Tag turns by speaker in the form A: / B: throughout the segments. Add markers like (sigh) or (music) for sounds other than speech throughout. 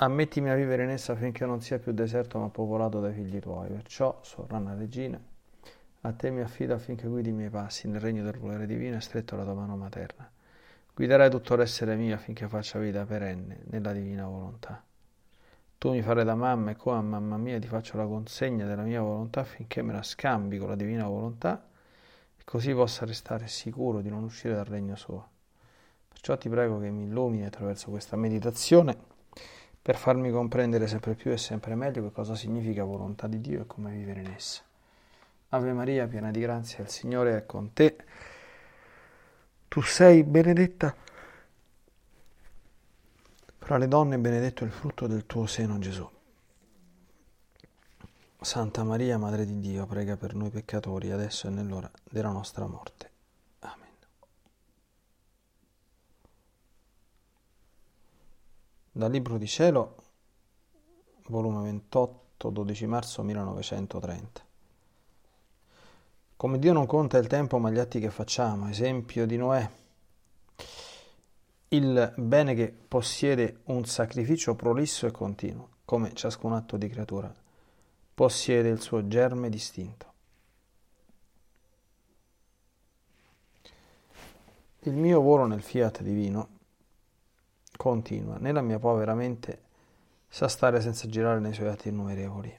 A: Ammettimi a vivere in essa affinché non sia più deserto ma popolato dai figli tuoi. Perciò, sovrana regina, a te mi affido affinché guidi i miei passi nel regno del volere divino e stretto la tua mano materna. Guiderai tutto l'essere mio affinché faccia vita perenne nella divina volontà. Tu mi farai da mamma e come a mamma mia ti faccio la consegna della mia volontà affinché me la scambi con la divina volontà e così possa restare sicuro di non uscire dal regno suo. Perciò ti prego che mi illumini attraverso questa meditazione per farmi comprendere sempre più e sempre meglio che cosa significa volontà di Dio e come vivere in essa. Ave Maria, piena di grazia, il Signore è con te. Tu sei benedetta fra le donne, benedetto il frutto del tuo seno, Gesù. Santa Maria, Madre di Dio, prega per noi peccatori, adesso e nell'ora della nostra morte. Dal Libro di Cielo, volume 28, 12 marzo 1930. Come Dio non conta il tempo ma gli atti che facciamo, esempio di Noè, il bene che possiede un sacrificio prolisso e continuo, come ciascun atto di creatura, possiede il suo germe distinto. Il mio volo nel fiat divino continua, nella mia povera mente sa stare senza girare nei suoi atti innumerevoli.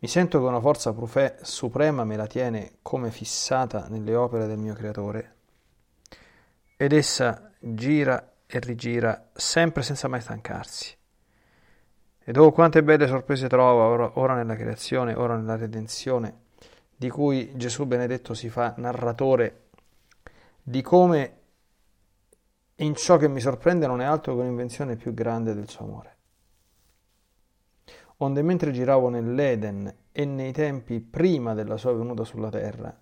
A: Mi sento che una forza profe- suprema me la tiene come fissata nelle opere del mio creatore ed essa gira e rigira sempre senza mai stancarsi. Ed oh quante belle sorprese trova ora, ora nella creazione, ora nella redenzione, di cui Gesù benedetto si fa narratore di come in ciò che mi sorprende non è altro che un'invenzione più grande del suo amore. Onde mentre giravo nell'Eden e nei tempi prima della sua venuta sulla terra,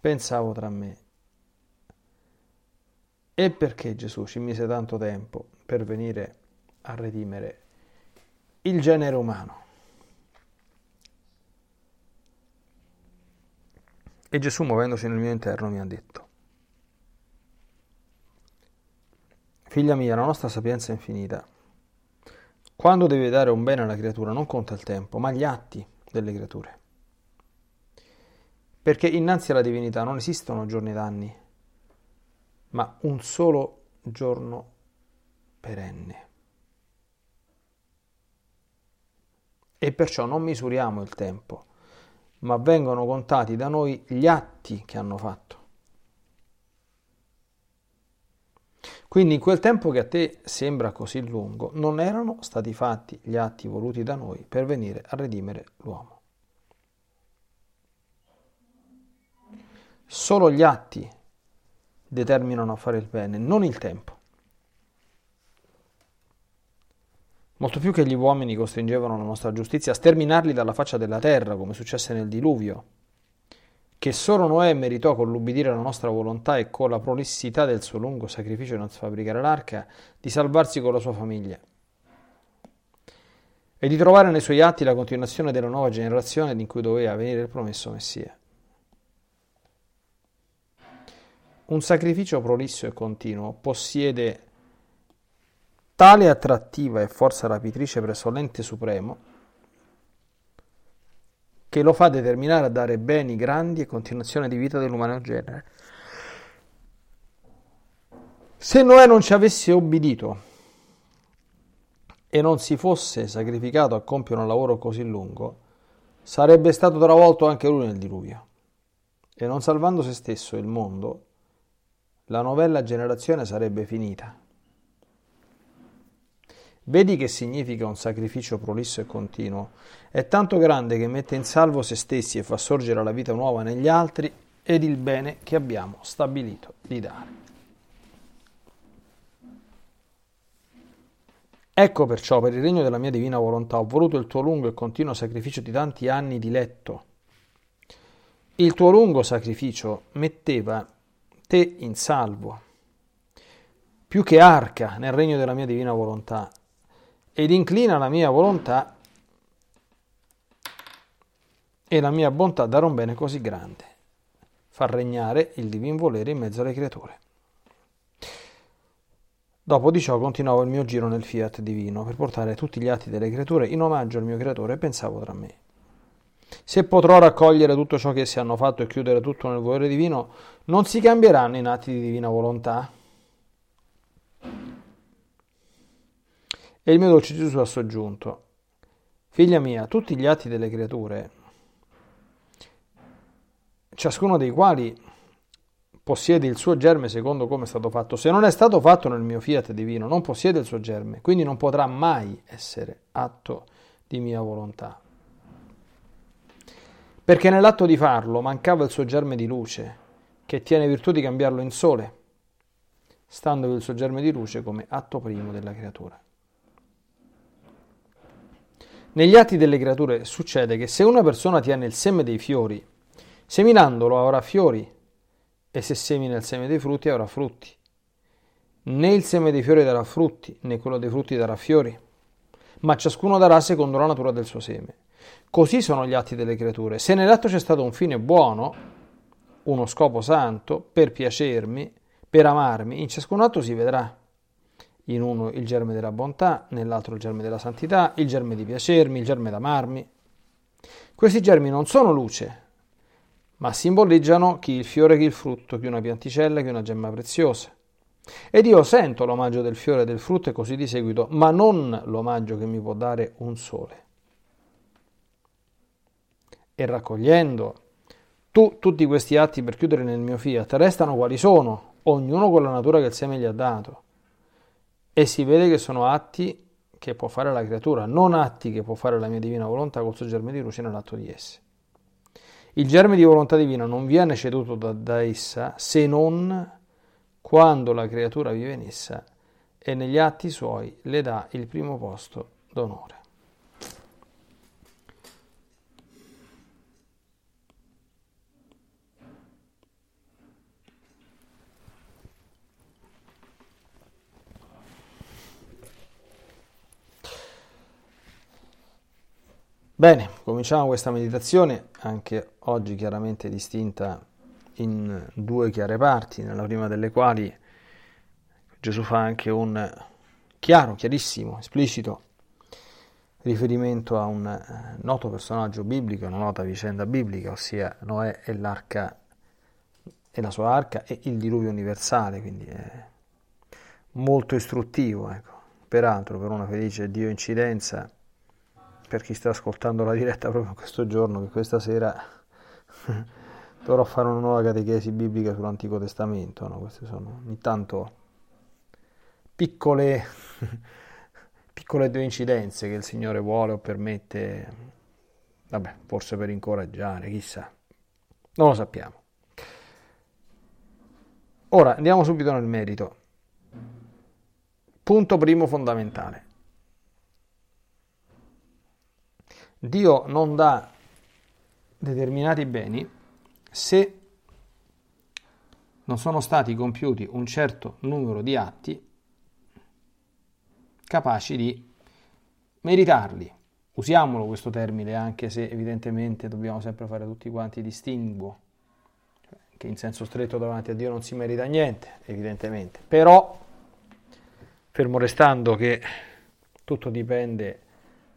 A: pensavo tra me, e perché Gesù ci mise tanto tempo per venire a redimere il genere umano? E Gesù, muovendosi nel mio interno, mi ha detto, Figlia mia, la nostra sapienza è infinita. Quando devi dare un bene alla creatura non conta il tempo, ma gli atti delle creature. Perché innanzi alla divinità non esistono giorni d'anni, ma un solo giorno perenne. E perciò non misuriamo il tempo, ma vengono contati da noi gli atti che hanno fatto. Quindi in quel tempo che a te sembra così lungo, non erano stati fatti gli atti voluti da noi per venire a redimere l'uomo. Solo gli atti determinano a fare il bene, non il tempo. Molto più che gli uomini costringevano la nostra giustizia a sterminarli dalla faccia della terra, come successe nel diluvio che solo Noè meritò con l'ubbidire alla nostra volontà e con la prolissità del suo lungo sacrificio nel fabbricare l'arca, di salvarsi con la sua famiglia e di trovare nei suoi atti la continuazione della nuova generazione in cui doveva venire il promesso Messia. Un sacrificio prolisso e continuo possiede tale attrattiva e forza rapitrice presso l'ente supremo che lo fa determinare a dare beni grandi e continuazione di vita dell'umano genere. Se Noè non ci avesse obbedito e non si fosse sacrificato a compiere un lavoro così lungo, sarebbe stato travolto anche lui nel diluvio. E non salvando se stesso e il mondo, la novella generazione sarebbe finita. Vedi che significa un sacrificio prolisso e continuo. È tanto grande che mette in salvo se stessi e fa sorgere la vita nuova negli altri ed il bene che abbiamo stabilito di dare. Ecco perciò, per il regno della mia divina volontà, ho voluto il tuo lungo e continuo sacrificio di tanti anni di letto. Il tuo lungo sacrificio metteva te in salvo, più che arca nel regno della mia divina volontà, ed inclina la mia volontà e la mia bontà darà un bene così grande, far regnare il divin volere in mezzo alle creature. Dopo di ciò continuavo il mio giro nel fiat divino per portare tutti gli atti delle creature in omaggio al mio creatore e pensavo tra me. Se potrò raccogliere tutto ciò che essi hanno fatto e chiudere tutto nel volere divino, non si cambieranno in atti di divina volontà? E il mio dolce Gesù ha soggiunto, Figlia mia, tutti gli atti delle creature, ciascuno dei quali possiede il suo germe secondo come è stato fatto. Se non è stato fatto nel mio fiat divino, non possiede il suo germe, quindi non potrà mai essere atto di mia volontà. Perché nell'atto di farlo mancava il suo germe di luce, che tiene virtù di cambiarlo in sole, stando il suo germe di luce come atto primo della creatura. Negli atti delle creature succede che se una persona tiene il seme dei fiori, seminandolo avrà fiori e se semina il seme dei frutti avrà frutti. Né il seme dei fiori darà frutti, né quello dei frutti darà fiori, ma ciascuno darà secondo la natura del suo seme. Così sono gli atti delle creature. Se nell'atto c'è stato un fine buono, uno scopo santo, per piacermi, per amarmi, in ciascun atto si vedrà. In uno il germe della bontà, nell'altro il germe della santità, il germe di piacermi, il germe d'amarmi. Questi germi non sono luce, ma simboleggiano chi il fiore, chi il frutto, chi una pianticella, chi una gemma preziosa. Ed io sento l'omaggio del fiore e del frutto e così di seguito, ma non l'omaggio che mi può dare un sole. E raccogliendo tu, tutti questi atti per chiudere nel mio fiat, restano quali sono, ognuno con la natura che il seme gli ha dato. E si vede che sono atti che può fare la creatura, non atti che può fare la mia divina volontà col suo germe di luce nell'atto di esse. Il germe di volontà divina non viene ceduto da, da essa se non quando la creatura vive in essa e negli atti suoi le dà il primo posto d'onore. Bene, cominciamo questa meditazione, anche oggi chiaramente distinta in due chiare parti, nella prima delle quali Gesù fa anche un chiaro, chiarissimo, esplicito riferimento a un eh, noto personaggio biblico, una nota vicenda biblica, ossia Noè e l'arca e la sua arca e il diluvio universale, quindi è molto istruttivo, ecco. Peraltro per una felice Dio incidenza per chi sta ascoltando la diretta proprio questo giorno, che questa sera (laughs) dovrò fare una nuova catechesi biblica sull'Antico Testamento. No? Queste sono ogni tanto piccole, (laughs) piccole due incidenze che il Signore vuole o permette, vabbè, forse per incoraggiare, chissà, non lo sappiamo. Ora andiamo subito nel merito. Punto primo fondamentale. Dio non dà determinati beni se non sono stati compiuti un certo numero di atti capaci di meritarli. Usiamolo questo termine, anche se evidentemente dobbiamo sempre fare tutti quanti distinguo, che in senso stretto davanti a Dio non si merita niente, evidentemente. Però, fermo restando che tutto dipende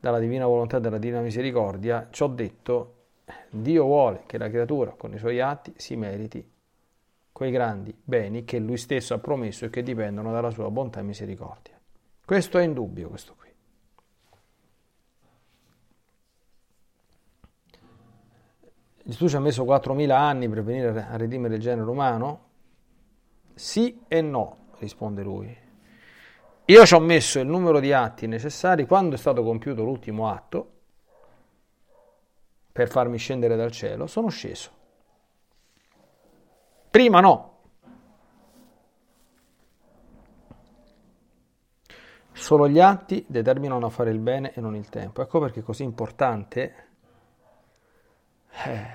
A: dalla divina volontà e dalla divina misericordia, ciò detto, Dio vuole che la creatura con i suoi atti si meriti quei grandi beni che lui stesso ha promesso e che dipendono dalla sua bontà e misericordia. Questo è indubbio, questo qui. Gesù ci ha messo 4.000 anni per venire a redimere il genere umano? Sì e no, risponde lui. Io ci ho messo il numero di atti necessari quando è stato compiuto l'ultimo atto per farmi scendere dal cielo, sono sceso. Prima no. Solo gli atti determinano a fare il bene e non il tempo. Ecco perché è così importante eh,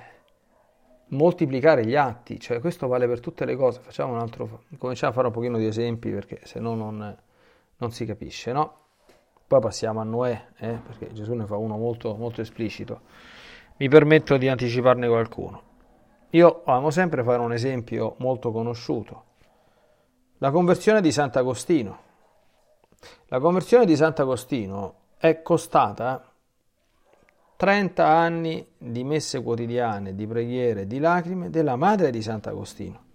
A: moltiplicare gli atti, cioè questo vale per tutte le cose. Facciamo un altro, cominciamo a fare un pochino di esempi perché se no non, non si capisce, no? Poi passiamo a Noè, eh, perché Gesù ne fa uno molto, molto esplicito. Mi permetto di anticiparne qualcuno. Io amo sempre fare un esempio molto conosciuto. La conversione di Sant'Agostino. La conversione di Sant'Agostino è costata 30 anni di messe quotidiane, di preghiere, di lacrime della madre di Sant'Agostino.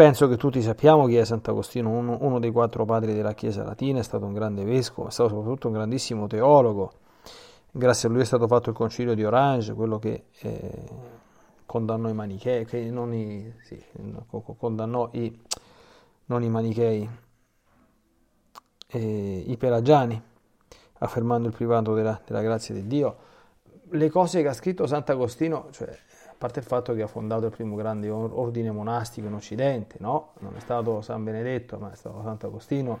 A: Penso che tutti sappiamo chi è Sant'Agostino, uno, uno dei quattro padri della Chiesa latina, è stato un grande vescovo, è stato soprattutto un grandissimo teologo. Grazie a lui è stato fatto il concilio di Orange, quello che eh, condannò i manichei, che non i, sì, condannò i, non i manichei, eh, i pelagiani affermando il privato della, della grazia di Dio. Le cose che ha scritto Sant'Agostino, cioè, parte il fatto che ha fondato il primo grande ordine monastico in Occidente, no? Non è stato San Benedetto, ma è stato Sant'Agostino,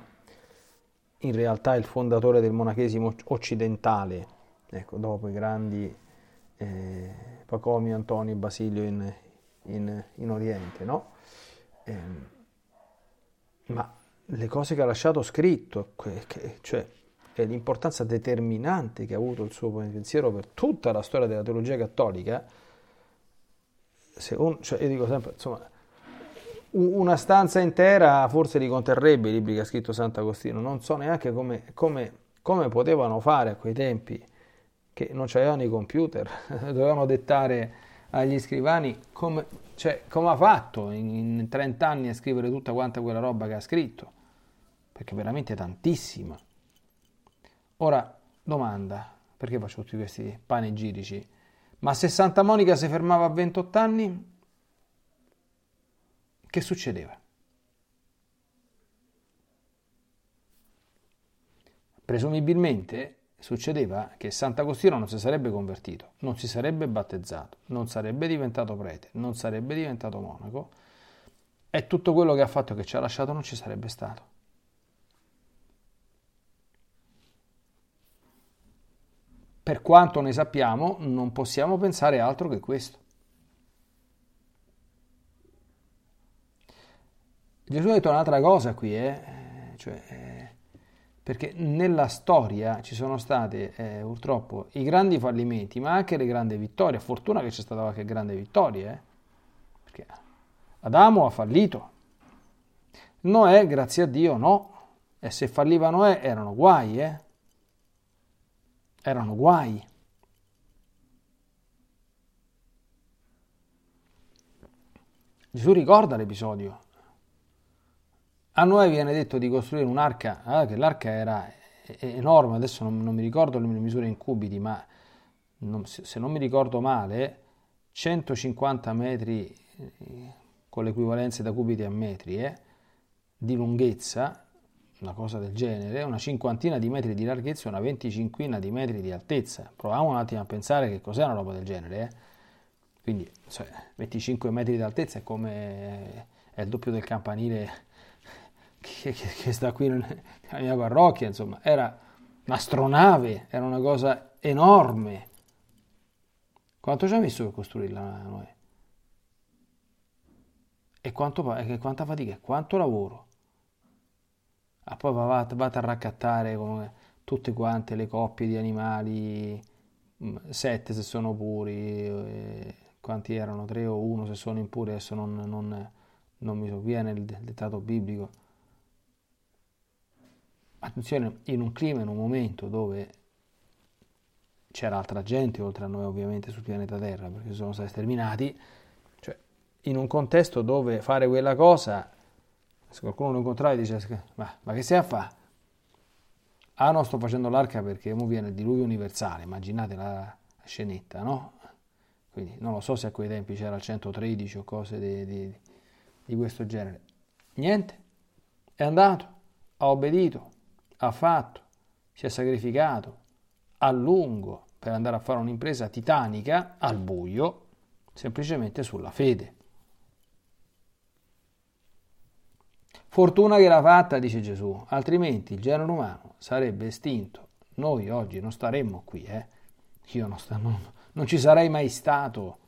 A: in realtà il fondatore del monachesimo occidentale, ecco, dopo i grandi eh, Pacomio, Antonio e Basilio in, in, in Oriente, no? Eh, ma le cose che ha lasciato scritto, che, cioè e l'importanza determinante che ha avuto il suo pensiero per tutta la storia della teologia cattolica, se un, cioè io dico sempre, insomma, una stanza intera forse li conterrebbe i libri che ha scritto Sant'Agostino, non so neanche come, come, come potevano fare a quei tempi, che non c'avevano i computer, (laughs) dovevano dettare agli scrivani come, cioè, come ha fatto in, in 30 anni a scrivere tutta quanta quella roba che ha scritto, perché veramente tantissima. Ora, domanda, perché faccio tutti questi panegirici? Ma se Santa Monica si fermava a 28 anni, che succedeva? Presumibilmente succedeva che Sant'Agostino non si sarebbe convertito, non si sarebbe battezzato, non sarebbe diventato prete, non sarebbe diventato monaco e tutto quello che ha fatto che ci ha lasciato non ci sarebbe stato. Per quanto ne sappiamo, non possiamo pensare altro che questo. Gesù ha detto un'altra cosa qui, eh? cioè, eh, perché nella storia ci sono state eh, purtroppo i grandi fallimenti, ma anche le grandi vittorie. Fortuna che c'è stata qualche grande vittoria, eh? perché Adamo ha fallito, Noè, grazie a Dio, no. E se falliva Noè erano guai, eh? Erano guai. Gesù ricorda l'episodio. A Noè viene detto di costruire un'arca, ah, che l'arca era enorme, adesso non, non, mi ricordo le misure in cubiti, ma non, se non mi ricordo male, 150 metri eh, con le equivalenze da cubiti a metri eh, di lunghezza una cosa del genere, una cinquantina di metri di larghezza e una venticinquina di metri di altezza. Proviamo un attimo a pensare che cos'è una roba del genere. Eh? Quindi cioè, 25 metri di altezza è come è il doppio del campanile (laughs) che, che, che sta qui nella mia parrocchia, insomma, era un'astronave, era una cosa enorme. Quanto ci ha messo per costruirla noi? E quanto, e quanta fatica, quanto lavoro? Ah, poi vate, vate a raccattare come tutte quante le coppie di animali, mm, sette se sono puri, eh, quanti erano, tre o uno se sono impuri, adesso non, non, non mi sovviene il dettato biblico. Attenzione, in un clima, in un momento dove c'era altra gente, oltre a noi ovviamente sul pianeta Terra, perché sono stati sterminati, cioè in un contesto dove fare quella cosa se qualcuno lo incontrava e dice ma, ma che stai a fare? Ah no, sto facendo l'arca perché ora viene il diluvio universale, immaginate la, scenetta, no? Quindi non lo so se a quei tempi c'era il 113 o cose di, di, di questo genere. Niente, è andato, ha obbedito, ha fatto, si è sacrificato a lungo per andare a fare un'impresa titanica al buio, semplicemente sulla fede. Fortuna che l'ha fatta, dice Gesù, altrimenti il genere umano sarebbe estinto. Noi oggi non staremmo qui, eh? Io non, sta, non, non ci sarei mai stato.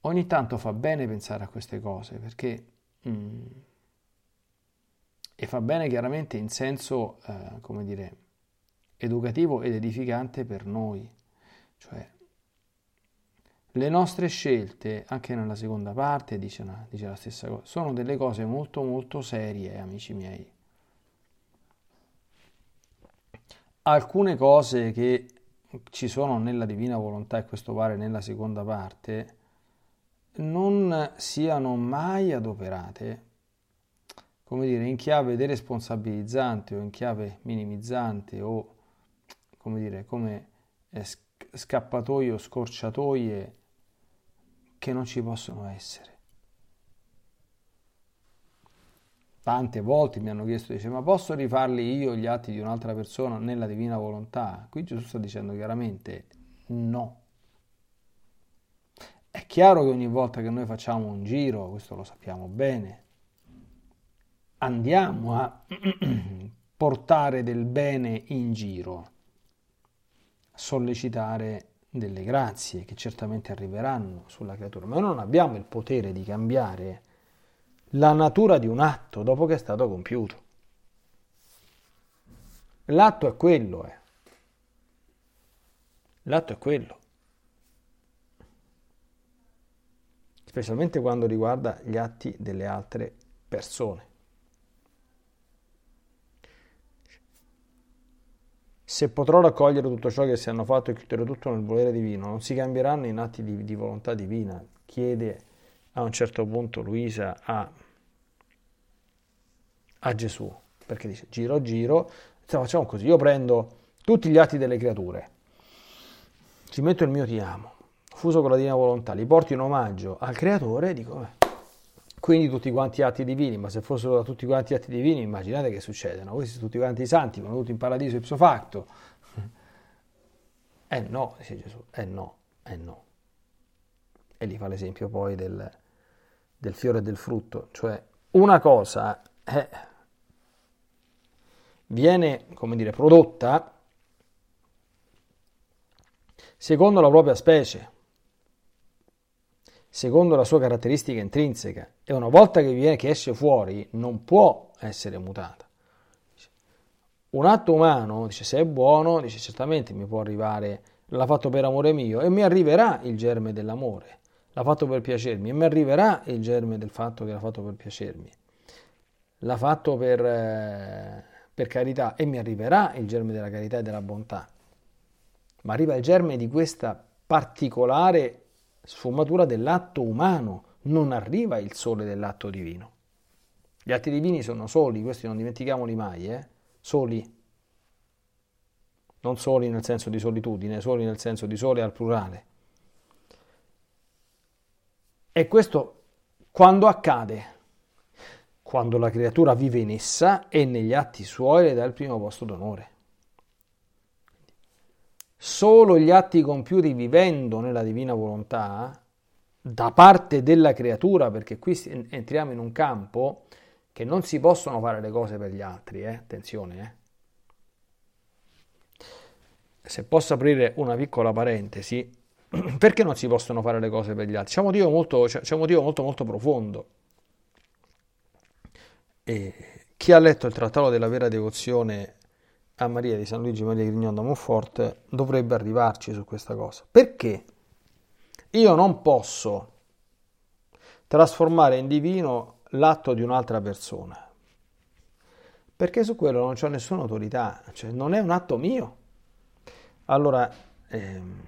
A: Ogni tanto fa bene pensare a queste cose perché... Mm, e fa bene chiaramente in senso, eh, come dire, educativo ed edificante per noi. Cioè, le nostre scelte, anche nella seconda parte, dice, una, dice la stessa cosa, sono delle cose molto molto serie, amici miei. Alcune cose che ci sono nella divina volontà, e questo pare nella seconda parte, non siano mai adoperate come dire, in chiave deresponsabilizzante o in chiave minimizzante o come dire, come eh, scappatoie o scorciatoie che non ci possono essere. Tante volte mi hanno chiesto, dice, ma posso rifarli io gli atti di un'altra persona nella divina volontà? Qui Gesù sta dicendo chiaramente no. È chiaro che ogni volta che noi facciamo un giro, questo lo sappiamo bene, andiamo a (clears throat) portare del bene in giro, sollecitare delle grazie che certamente arriveranno sulla creatura, ma noi non abbiamo il potere di cambiare la natura di un atto dopo che è stato compiuto. L'atto è quello, eh. L'atto è quello. Specialmente quando riguarda gli atti delle altre persone. Se potrò raccogliere tutto ciò che si hanno fatto e chiudere tutto nel volere divino, non si cambieranno in atti di, di volontà divina. Chiede a un certo punto Luisa a, a Gesù, perché dice giro giro, facciamo così, io prendo tutti gli atti delle creature, ci metto il mio ti amo, fuso con la divina volontà, li porto in omaggio al creatore e dico, eh, quindi tutti quanti atti divini, ma se fossero tutti quanti atti divini, immaginate che succede, no? Questi sono tutti quanti i santi, vanno tutti in paradiso ipso facto. (laughs) Eh no, dice Gesù, eh no, eh no. E gli fa l'esempio poi del, del fiore e del frutto, cioè una cosa è, viene, come dire, prodotta secondo la propria specie secondo la sua caratteristica intrinseca e una volta che, viene, che esce fuori non può essere mutata. Un atto umano, dice, se è buono, dice, certamente mi può arrivare, l'ha fatto per amore mio e mi arriverà il germe dell'amore, l'ha fatto per piacermi e mi arriverà il germe del fatto che l'ha fatto per piacermi, l'ha fatto per, eh, per carità e mi arriverà il germe della carità e della bontà, ma arriva il germe di questa particolare sfumatura dell'atto umano, non arriva il sole dell'atto divino. Gli atti divini sono soli, questi non dimentichiamoli mai, eh? soli. Non soli nel senso di solitudine, soli nel senso di sole al plurale. E questo quando accade? Quando la creatura vive in essa e negli atti suoi le dà il primo posto d'onore. Solo gli atti compiuti vivendo nella divina volontà da parte della creatura, perché qui entriamo in un campo che non si possono fare le cose per gli altri, eh? attenzione. Eh? Se posso aprire una piccola parentesi, (clears throat) perché non si possono fare le cose per gli altri? C'è un motivo molto, c'è un motivo molto, molto profondo. E chi ha letto il Trattato della vera devozione a Maria di San Luigi Maria Grignon da Monfort dovrebbe arrivarci su questa cosa. Perché io non posso trasformare in divino l'atto di un'altra persona? Perché su quello non c'è nessuna autorità, cioè non è un atto mio. Allora, ehm,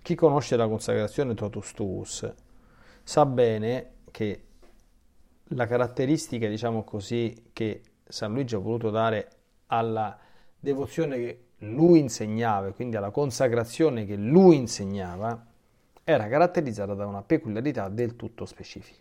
A: chi conosce la consacrazione totus tuus sa bene che la caratteristica, diciamo così, che San Luigi ha voluto dare alla devozione che lui insegnava, quindi alla consacrazione che lui insegnava, era caratterizzata da una peculiarità del tutto specifica.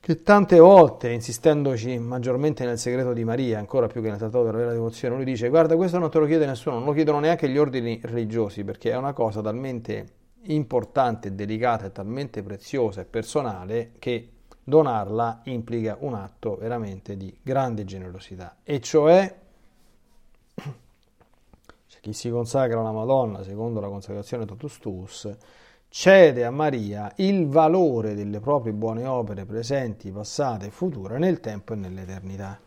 A: Che tante volte, insistendoci maggiormente nel segreto di Maria, ancora più che nel trattato della vera devozione, lui dice: Guarda, questo non te lo chiede nessuno, non lo chiedono neanche gli ordini religiosi, perché è una cosa talmente importante, delicata e talmente preziosa e personale che donarla implica un atto veramente di grande generosità. E cioè, chi si consacra alla Madonna secondo la consacrazione totus tuus, cede a Maria il valore delle proprie buone opere presenti, passate e future nel tempo e nell'eternità.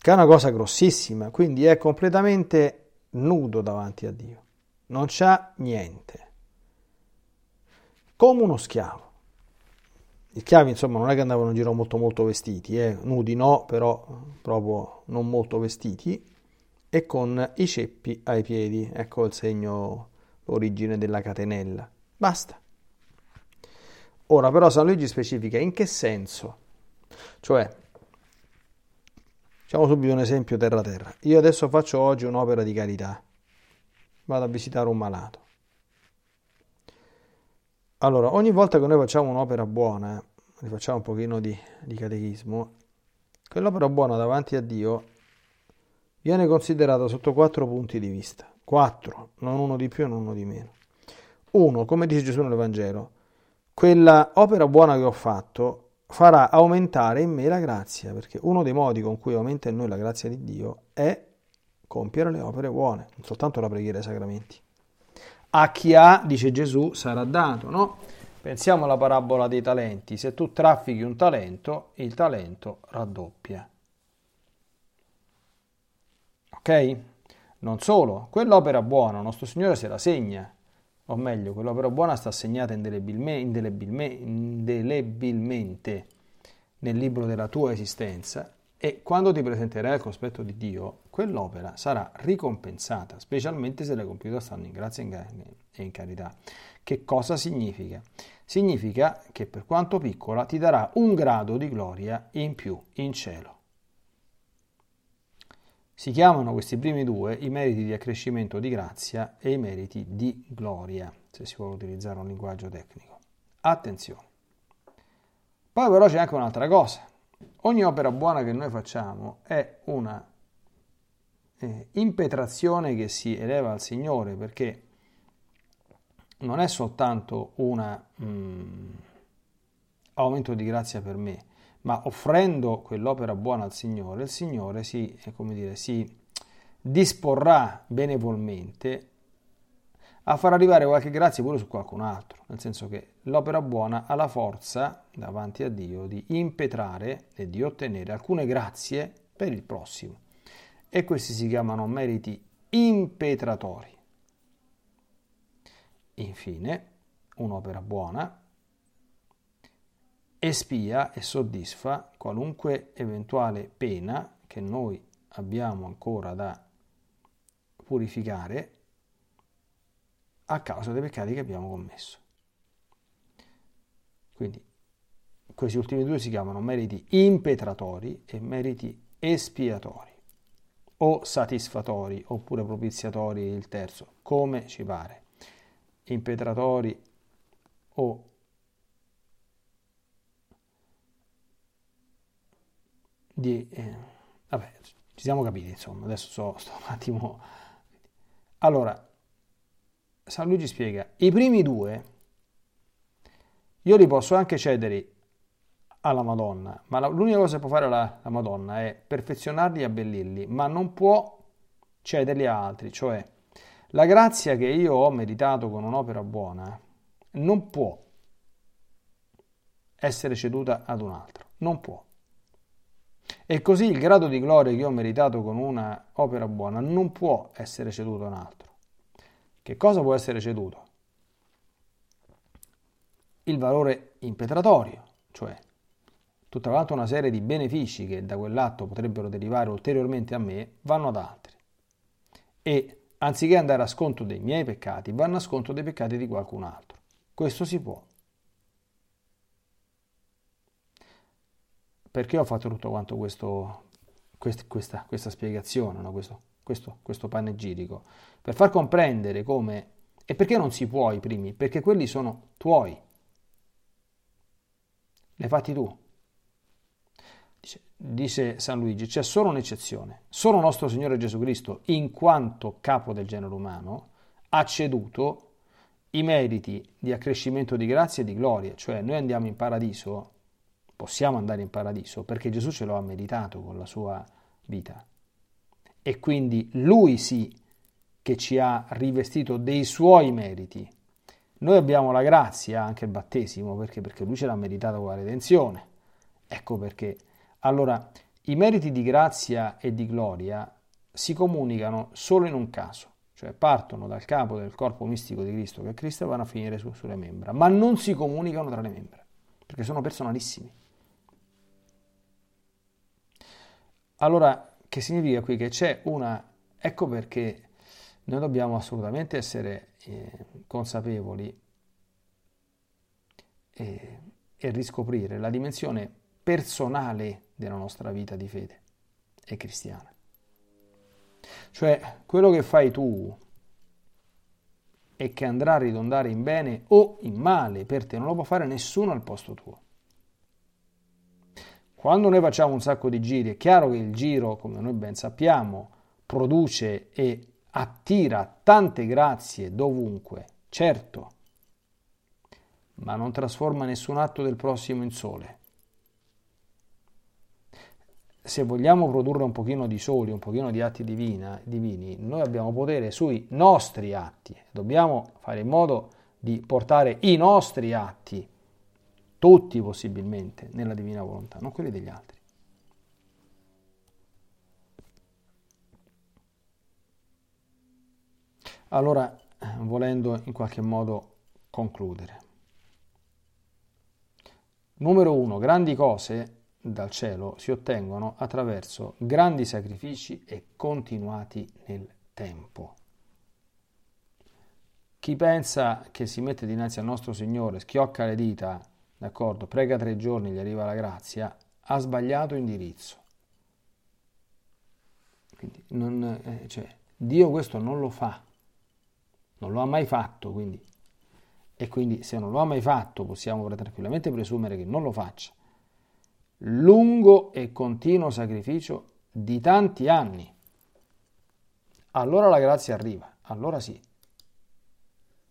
A: Che è una cosa grossissima, quindi è completamente nudo davanti a Dio, non c'ha niente, come uno schiavo. Gli schiavi, insomma, non è che andavano in giro molto molto vestiti, eh? nudi no, però proprio non molto vestiti, e con i ceppi ai piedi, ecco il segno origine della catenella. Basta. Ora però San Luigi specifica in che senso? Cioè, facciamo subito un esempio terra-terra. Io adesso faccio oggi un'opera di carità. Vado a visitare un malato. Allora, ogni volta che noi facciamo un'opera buona, rifacciamo un pochino di, di catechismo, quell'opera buona davanti a Dio viene considerata sotto quattro punti di vista. 4, non uno di più e non uno di meno. 1. Come dice Gesù nell'Evangelo, quella opera buona che ho fatto farà aumentare in me la grazia, perché uno dei modi con cui aumenta in noi la grazia di Dio è compiere le opere buone, non soltanto la preghiera e i sacramenti. A chi ha, dice Gesù, sarà dato, no? Pensiamo alla parabola dei talenti, se tu traffichi un talento, il talento raddoppia. Ok? Non solo, quell'opera buona, nostro Signore se la segna, o meglio, quell'opera buona sta segnata indelebilmente, indelebilmente, indelebilmente nel libro della tua esistenza e quando ti presenterai al cospetto di Dio, quell'opera sarà ricompensata, specialmente se l'hai compiuta stando in grazia e in carità. Che cosa significa? Significa che per quanto piccola ti darà un grado di gloria in più in cielo. Si chiamano questi primi due i meriti di accrescimento di grazia e i meriti di gloria, se si vuole utilizzare un linguaggio tecnico. Attenzione. Poi però c'è anche un'altra cosa. Ogni opera buona che noi facciamo è una eh, impetrazione che si eleva al Signore perché non è soltanto un mm, aumento di grazia per me, ma offrendo quell'opera buona al Signore, il Signore si, eh, dire, si disporrà benevolmente a far arrivare qualche grazia pure su qualcun altro, nel senso che l'opera buona ha la forza davanti a Dio di impetrare e di ottenere alcune grazie per il prossimo. E questi si chiamano meriti impetratori. Infine, un'opera buona espia e soddisfa qualunque eventuale pena che noi abbiamo ancora da purificare a causa dei peccati che abbiamo commesso. Quindi questi ultimi due si chiamano meriti impetratori e meriti espiatori o satisfatori oppure propiziatori il terzo, come ci pare. Impetratori o di... Eh, vabbè, ci siamo capiti, insomma, adesso so, sto un attimo... Allora, San Luigi spiega, i primi due io li posso anche cedere alla Madonna, ma l'unica cosa che può fare la, la Madonna è perfezionarli e abbellirli, ma non può cederli a altri, cioè la grazia che io ho meritato con un'opera buona non può essere ceduta ad un altro, non può. E così il grado di gloria che ho meritato con una opera buona non può essere ceduto a un altro. Che cosa può essere ceduto? Il valore impetratorio, cioè tutta quanta una serie di benefici che da quell'atto potrebbero derivare ulteriormente a me, vanno ad altri. E anziché andare a sconto dei miei peccati, vanno a sconto dei peccati di qualcun altro. Questo si può. perché ho fatto tutto quanto questo, quest, questa, questa, spiegazione, no? questo, questo, questo panegirico? Per far comprendere come... E perché non si può i primi? Perché quelli sono tuoi. Le hai fatti tu. Dice, dice San Luigi, c'è solo un'eccezione. Solo nostro Signore Gesù Cristo, in quanto capo del genere umano, ha ceduto i meriti di accrescimento di grazia e di gloria, cioè noi andiamo in paradiso, possiamo andare in paradiso perché Gesù ce lo ha meritato con la sua vita. E quindi lui sì che ci ha rivestito dei suoi meriti. Noi abbiamo la grazia, anche il battesimo, perché? Perché lui ce l'ha meritato con la redenzione. Ecco perché. Allora, i meriti di grazia e di gloria si comunicano solo in un caso, cioè partono dal capo del corpo mistico di Cristo, che è Cristo, e vanno a finire su, sulle membra, ma non si comunicano tra le membra, perché sono personalissimi. Allora, che significa qui? Che c'è una... Ecco perché noi dobbiamo assolutamente essere eh, consapevoli e, e riscoprire la dimensione personale della nostra vita di fede e cristiana. Cioè, quello che fai tu e che andrà a ridondare in bene o in male per te, non lo può fare nessuno al posto tuo. Quando noi facciamo un sacco di giri, è chiaro che il giro, come noi ben sappiamo, produce e attira tante grazie dovunque, certo, ma non trasforma nessun atto del prossimo in sole se vogliamo produrre un pochino di soli, un pochino di atti divina, divini, noi abbiamo potere sui nostri atti. Dobbiamo fare in modo di portare i nostri atti, tutti possibilmente, nella divina volontà, non quelli degli altri. Allora, volendo in qualche modo concludere. Numero uno, grandi cose dal cielo si ottengono attraverso grandi sacrifici e continuati nel tempo. Chi pensa che si mette dinanzi al nostro Signore, schiocca le dita, d'accordo, prega tre giorni, gli arriva la grazia, ha sbagliato indirizzo. Quindi non, eh, cioè, Dio questo non lo fa, non lo ha mai fatto, quindi. E quindi se non lo ha mai fatto possiamo tranquillamente presumere che non lo faccia lungo e continuo sacrificio di tanti anni. Allora la grazia arriva, allora sì,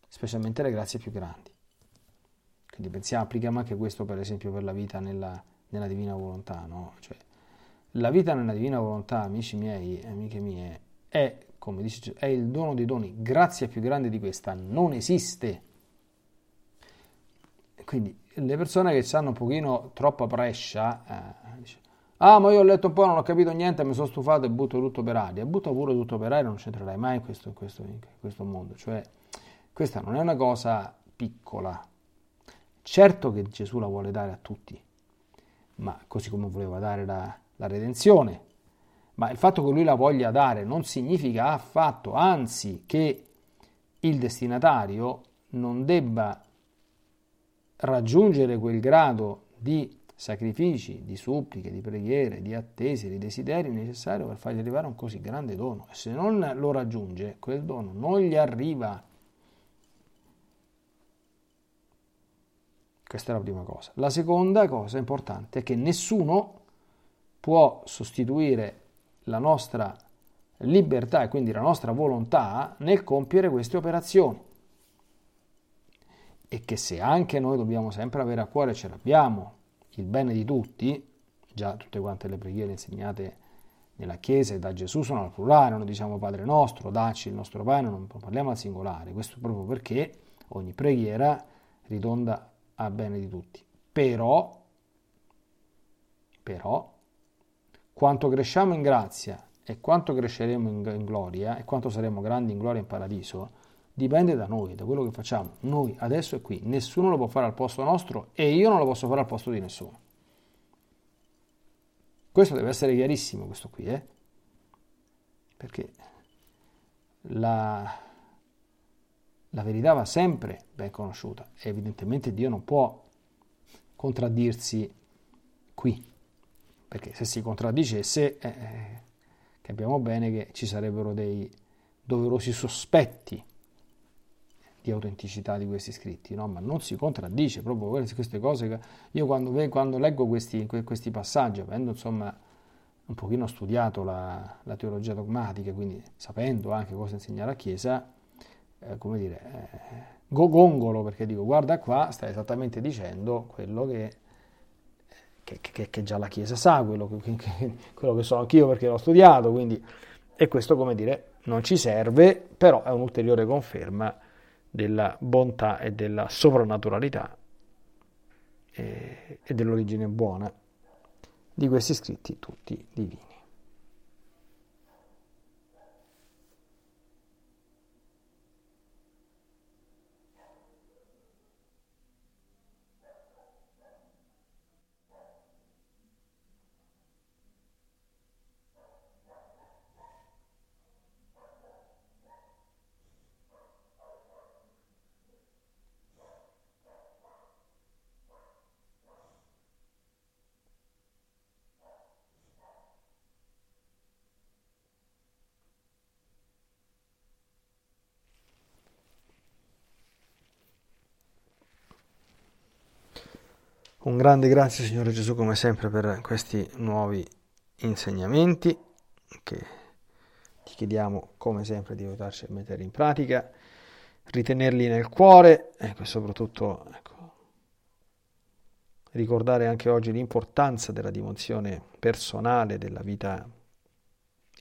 A: specialmente le grazie più grandi. Quindi pensiamo, applichiamo anche questo per esempio per la vita nella, nella divina volontà. No? Cioè, la vita nella divina volontà, amici miei, amiche mie, è, come dice Gesù, è il dono dei doni. Grazia più grande di questa non esiste. Quindi le persone che hanno un pochino troppa prescia, eh, dice, ah ma io ho letto un po', non ho capito niente, mi sono stufato e butto tutto per aria. Butta pure tutto per aria, non c'entrerai mai in questo, in questo, in questo mondo. Cioè, questa non è una cosa piccola. Certo che Gesù la vuole dare a tutti, ma così come voleva dare la, la redenzione. Ma il fatto che lui la voglia dare non significa affatto, anzi, che il destinatario non debba raggiungere quel grado di sacrifici, di suppliche, di preghiere, di attese, di desideri necessario per fargli arrivare un così grande dono. E se non lo raggiunge, quel dono non gli arriva. Questa è la prima cosa. La seconda cosa importante è che nessuno può sostituire la nostra libertà e quindi la nostra volontà nel compiere queste operazioni e che se anche noi dobbiamo sempre avere a cuore, ce l'abbiamo, il bene di tutti, già tutte quante le preghiere insegnate nella Chiesa e da Gesù sono al plurale, non diciamo Padre nostro, dacci il nostro pane, non parliamo al singolare, questo proprio perché ogni preghiera ridonda a bene di tutti. Però, però, quanto cresciamo in grazia e quanto cresceremo in, in gloria e quanto saremo grandi in gloria in paradiso, dipende da noi, da quello che facciamo. Noi adesso è qui, nessuno lo può fare al posto nostro e io non lo posso fare al posto di nessuno. Questo deve essere chiarissimo, questo qui, eh? Perché la, la verità va sempre ben conosciuta e evidentemente Dio non può contraddirsi qui, perché se si contraddicesse eh, eh capiamo bene che ci sarebbero dei doverosi sospetti di autenticità di questi scritti, no? ma non si contraddice proprio queste cose. Che io quando, quando leggo questi, questi, passaggi, avendo insomma un pochino studiato la, la, teologia dogmatica, quindi sapendo anche cosa insegna la Chiesa, eh, come dire, eh, gongolo perché dico guarda qua, sta esattamente dicendo quello che, che, che, che già la Chiesa sa, quello che, quello che so anch'io perché l'ho studiato, quindi, e questo come dire non ci serve, però è un'ulteriore conferma della bontà e della soprannaturalità e, e dell'origine buona di questi scritti tutti divini. Un grande grazie Signore Gesù come sempre per questi nuovi insegnamenti che ti chiediamo come sempre di aiutarci a mettere in pratica, ritenerli nel cuore e soprattutto ecco, ricordare anche oggi l'importanza della dimensione personale della vita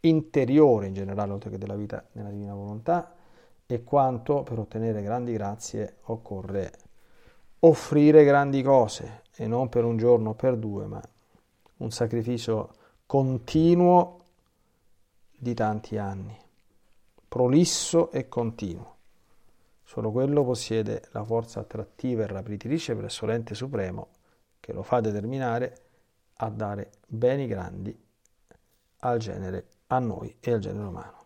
A: interiore in generale oltre che della vita nella divina volontà e quanto per ottenere grandi grazie occorre offrire grandi cose e non per un giorno o per due, ma un sacrificio continuo di tanti anni, prolisso e continuo. Solo quello possiede la forza attrattiva e rapitrice presso l'ente supremo che lo fa determinare a dare beni grandi al genere, a noi e al genere umano.